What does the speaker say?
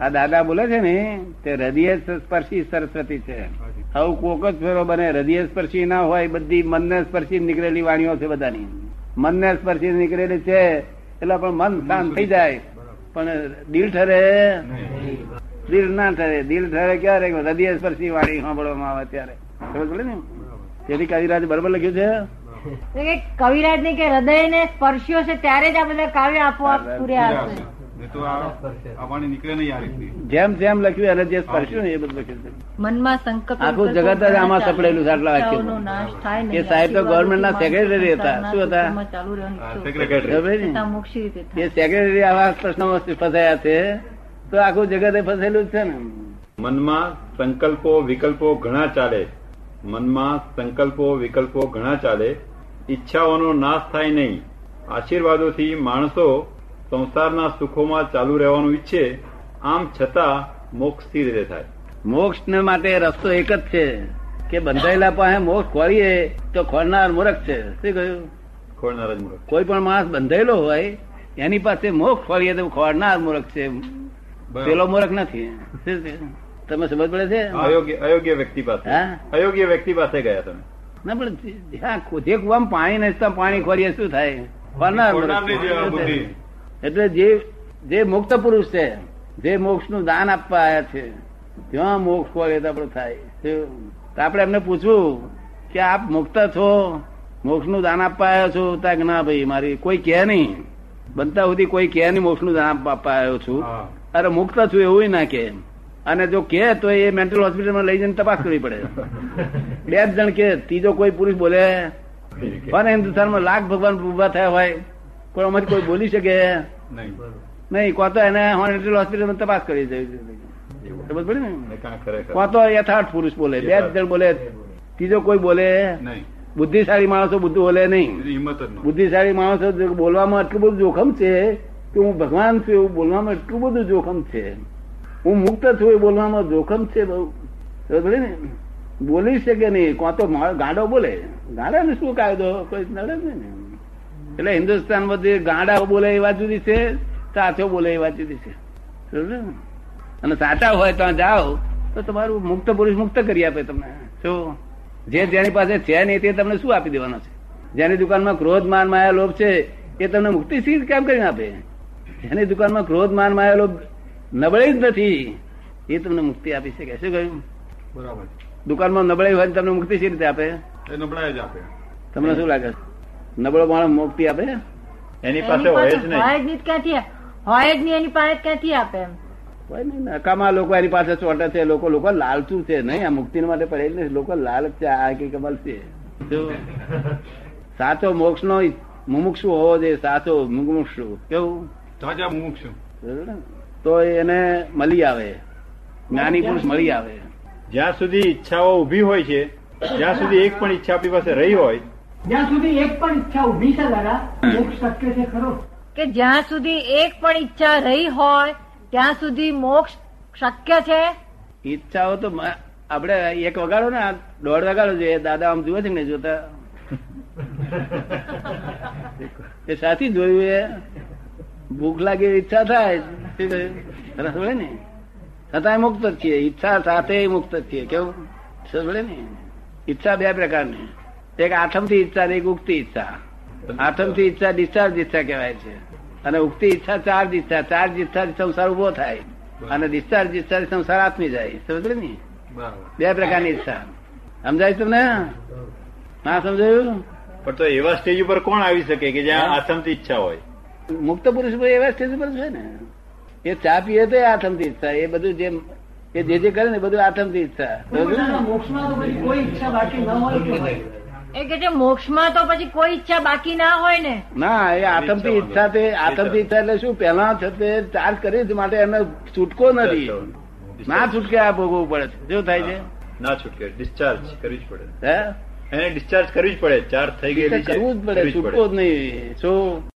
આ દાદા બોલે છે ને તે હૃદય સ્પર્શી સરસ્વતી છે. આવું કોક જ ફેરો બને હૃદય સ્પર્શી ના હોય બધી મનને સ્પર્શી નીકળેલી વાણીઓ છે બધાની. મનને સ્પર્શી નીકળેલી છે એટલે પણ મન શાંત થઈ જાય. પણ દિલ ઠરે? દિલ ના ઠરે. દિલ ઠરે ક્યારે? હૃદય સ્પર્શી વાણી સાંભળવામાં આવે ત્યારે. ખબર પડે ને? તેથી કવિરાજ બરોબર લખ્યું છે? કવિરાજ ને કે હૃદય ને સ્પર્શ્યો છે ત્યારે જ આ બધા કાવ્ય આપોઆપ પૂર્યા જેમ જેમ લખ્યું એને જે સ્પર્શ્યું ને એ બધું લખ્યું છે. મનમાં સંકલ્પ આખું જગત જ આમાં સપડેલું છે આટલા વાક્ય. નાશ થાય નહીં. એ સાહેબ તો ગવર્મેન્ટ ના સેક્રેટરી હતા. શું હતા. એ સેક્રેટરી આવા પ્રશ્નોમાં ફસાયા છે? તો આખું જગત એ ફસેલું જ છે ને. મનમાં સંકલ્પો વિકલ્પો ઘણા ચાલે. મનમાં સંકલ્પો વિકલ્પો ઘણા ચાલે. ઈચ્છાઓનો નાશ થાય નહીં. આશીર્વાદોથી માણસો સંસારના સુખોમાં ચાલુ રહેવાનું ઈચ્છે આમ છતાં મોક્ષ સ્થિર રીતે થાય મોક્ષ ને માટે રસ્તો એક જ છે કે બંધાયેલા પાસે મોક્ષ ખોળીએ તો ખોલનાર મૂર્ખ છે. શું કહ્યું? ખોળનાર જ મૂર્ખ. કોઈ પણ માણસ બંધાયેલો હોય એની પાસે મોક્ષ ખોળીએ તો ખોળનાર મૂર્ખ છે. પેલો મૂર્ખ નથી. તમે સમજ પડે છે? અયોગ્ય વ્યક્તિ પાસે? અયોગ્ય વ્યક્તિ પાસે ગયા તમે. ના પણ જ્યાં જે કુવામાં પાણી નથી પાણી ખોરીએ શું થાય? ખોરનાર મૂર્ખ એટલે જે જે મુક્ત પુરુષ છે જે મોક્ષનું દાન આપવા આવ્યા છે ત્યાં મોક્ષ હોય તો આપણું થાય. તો આપણે એમને પૂછવું કે આપ મુક્ત છો મોક્ષનું દાન આપવા આવ્યો છો? ત્યાં ના ભાઈ મારી કોઈ કહે નહીં. બનતા સુધી કોઈ કહે નહીં મોક્ષનું દાન આપવા આપવા આવ્યો છું. અરે મુક્ત છું એવું ના કે અને જો કે તો એ મેન્ટલ હોસ્પિટલમાં લઈ જઈને તપાસ કરવી પડે. બે જ જણ કે ત્રીજો કોઈ પુરુષ બોલે પણ હિન્દુસ્તાનમાં લાખ ભગવાન ઊભા થયા હોય પણ અમારી કોઈ બોલી શકે? નહીં. કોતો એને હોસ્પિટલ હોસ્પિટલમાં તપાસ કરી જવી સમજ પડી ને? ને કાં ખરેખર કો તો યથાર્થ પુરુષ બોલે. બે જણ બોલે. ત્રીજો કોઈ બોલે? બુદ્ધિશાળી માણસો બધું બોલે નહીં. બુદ્ધિશાળી માણસો બોલવામાં એટલું બધું જોખમ છે કે હું ભગવાન છું એવું બોલવામાં એટલું બધું જોખમ છે. હું મુક્ત છું એ બોલવામાં જોખમ છે બહુ. ખબર ને? બોલી શકે નહીં. કોતો ગાંડો બોલે. ગાંડા ને શું કાયદો? કોઈ નડે નહીં એટલે હિન્દુસ્તાન બધી ગાંડા બોલે એ વાત જુદી છે સાચો બોલે એ વાત જુદી છે. અને સાચા હોય તો જાઓ તો તમારું મુક્ત પુરુષ મુક્ત કરી આપે તમને. શું જે જેની પાસે છે નહીં તે તમને શું આપી દેવાનો છે? જેની દુકાનમાં ક્રોધ માન માયા લોભ છે એ તમને મુક્તિ સી કેમ કરીને આપે? જેની દુકાનમાં ક્રોધ માન માયા લોભ નબળી જ નથી એ તમને મુક્તિ આપી શકે. શું કહ્યું? બરાબર. દુકાનમાં નબળાઈ હોય તમને મુક્તિ સી રીતે આપે? એ નબળાઈ જ આપે. તમને શું લાગે? નબળો માણસ મુક્તિ આપે? એની પાસે હોય જ નહીં. હોય જ નહીં ક્યાંથી હોય જ નહીં એની પાસે ક્યાંથી આપે એમ? કોઈ નહીં નકામા લોકો એની પાસે ચોટે છે લોકો લોકો લાલચું છે નહીં? આ મુક્તિ માટે પડેલ નથી લોકો લાલચ છે આ કે કમલ છે. સાચો મોક્ષ નો મુમુક્ષુ હોવો જોઈએ સાચો મુમુક્ષુ. કેવું? મુમુક્ષુ. તો એને મળી આવે. જ્ઞાની પુરુષ મળી આવે. જ્યાં સુધી ઈચ્છાઓ ઊભી હોય છે જ્યાં સુધી એક પણ ઈચ્છા આપણી પાસે રહી હોય જ્યાં સુધી એક પણ ઈચ્છા ઊભી છે દાદા મોક્ષ શક્ય છે ખરો. કે જ્યાં સુધી એક પણ ઈચ્છા રહી હોય ત્યાં સુધી મોક્ષ શક્ય છે? ઈચ્છાઓ તો આપણે એક વગાડો ને દોઢ વગાડો જોઈએ. દાદા આમ જુએ છે ને જોતા? એ સાથી જોયું એ. ભૂખ લાગે એવી ઈચ્છા થાય. પડે ને? છતાં મુક્ત જ છીએ. ઈચ્છા સાથે મુક્ત જ છીએ. કેવું? સમજે ને? ઈચ્છા બે પ્રકારની. એક આઠમથી ઈચ્છા ને એક ઉગતી ઈચ્છા. આઠમથી ઈચ્છા ડિસ્ચાર્જ ઈચ્છા કહેવાય છે. અને ઉગતી ઈચ્છા ચાર્જ ઈચ્છા. ચાર્જ ઈચ્છા સંસાર ઊભો થાય. અને ડિસ્ચાર્જ ઈચ્છા સંસાર આત્મી જાય. સમજ ને? બે પ્રકારની ઈચ્છા. સમજાય તમને? ના સમજાયું? પણ તો એવા સ્ટેજ ઉપર કોણ આવી શકે કે જ્યાં થી ઈચ્છા હોય? મુક્ત પુરુષ એવા સ્ટેજ ઉપર છે ને? એ ચા પીએ તો આઠમથી ઈચ્છા. એ બધું જે એ જે જે કરે ને બધું આઠમથી ઈચ્છા. મોક્ષમાં તો કોઈ ઈચ્છા બાકી ન હોય એ કે છે મોક્ષમાં તો પછી કોઈ ઈચ્છા બાકી ના હોય ને. ના એ આતંકી ઈચ્છા તે આતંકી ઈચ્છા એટલે શું પહેલા છે તે ચાર્જ કરી છે માટે એને છૂટકો નથી. ના છૂટકે આ ભોગવવું પડે છે. શું થાય છે? ના છૂટકે ડિસ્ચાર્જ કરવી જ પડે. હે? એને ડિસ્ચાર્જ કરવી જ પડે ચાર્જ થઈ ગયેલી છે કરવું જ પડે છૂટકો જ નહીં. શું?